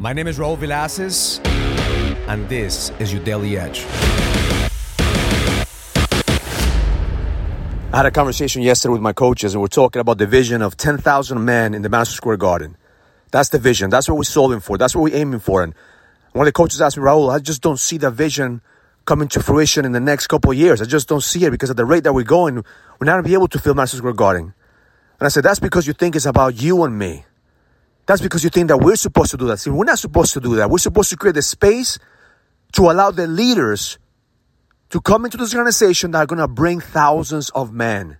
My name is Raul Villacis, and this is your Daily Edge. I had a conversation yesterday with my coaches, and we're talking about the vision of 10,000 men in the Madison Square Garden. That's the vision. That's what we're solving for. That's what we're aiming for. And one of the coaches asked me, Raul, I just don't see that vision coming to fruition in the next couple of years. I just don't see it because at the rate that we're going, we're not going to be able to fill Madison Square Garden. And I said, that's because you think it's about you and me. That's because you think that we're supposed to do that. See, we're not supposed to do that. We're supposed to create the space to allow the leaders to come into this organization that are going to bring thousands of men.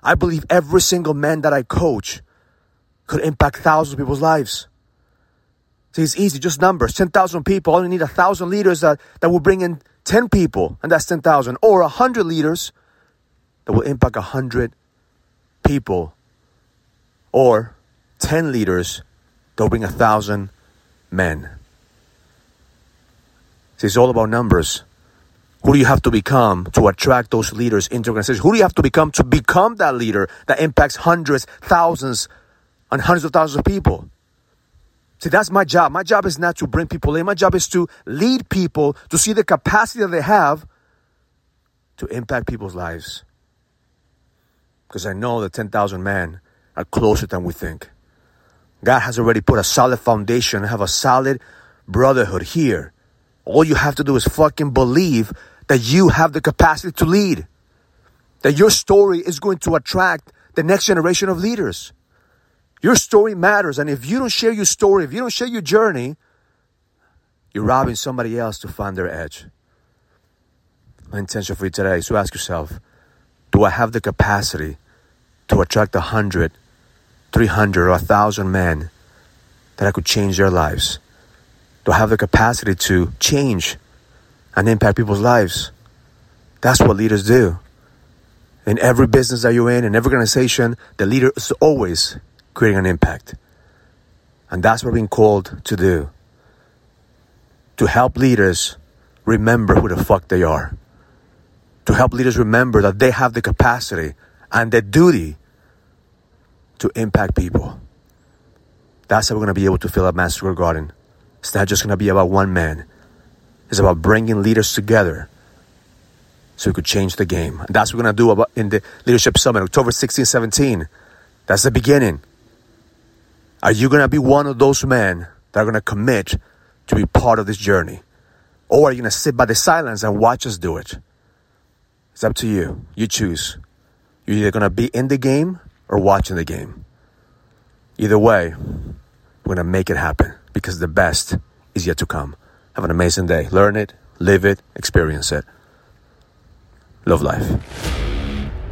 I believe every single man that I coach could impact thousands of people's lives. See, it's easy, just numbers. 10,000 people, only need a thousand leaders that, that will bring in 10 people, and that's 10,000. Or a hundred leaders that will impact a hundred people. Or 10 leaders will bring a thousand men. See, it's all about numbers. Who do you have to become to attract those leaders into organizations? Who do you have to become to become that leader that impacts hundreds, thousands, and hundreds of thousands of people? See, that's my job. My job is not to bring people in. My job is to lead people to see the capacity that they have to impact people's lives. Because I know that 10,000 men are closer than we think. God has already put a solid foundation, and have a solid brotherhood here. All you have to do is fucking believe that you have the capacity to lead. That your story is going to attract the next generation of leaders. Your story matters. And if you don't share your story, if you don't share your journey, you're robbing somebody else to find their edge. My intention for you today is to ask yourself Do I have the capacity to attract a hundred, three hundred, or a thousand men that I could change their lives? I have the capacity to change and impact people's lives? That's what leaders do. In every business that you're in, in every organization, the leader is always creating an impact. And that's what we're being called to do. To help leaders remember who the fuck they are. To help leaders remember that they have the capacity and the duty to impact people. That's how we're going to be able to fill up Madison Square Garden. It's not just going to be about one man. It's about bringing leaders together so we could change the game. And that's what we're going to do about in the Leadership Summit, October 16, 17. That's the beginning. Are you going to be one of those men that are going to commit to be part of this journey? Or are you going to sit by the silence and watch us do it? It's up to you. You choose. You're either going to be in the game or watching the game. Either way, we're going to make it happen because the best is yet to come. Have an amazing day. Learn it, live it, experience it. Love life.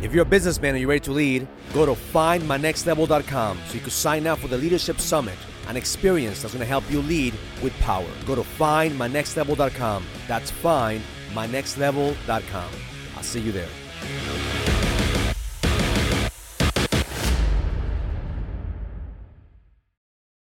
If you're a businessman and you're ready to lead, go to findmynextlevel.com so you can sign up for the Leadership Summit, an experience that's going to help you lead with power. Go to findmynextlevel.com. That's findmynextlevel.com. I'll see you there.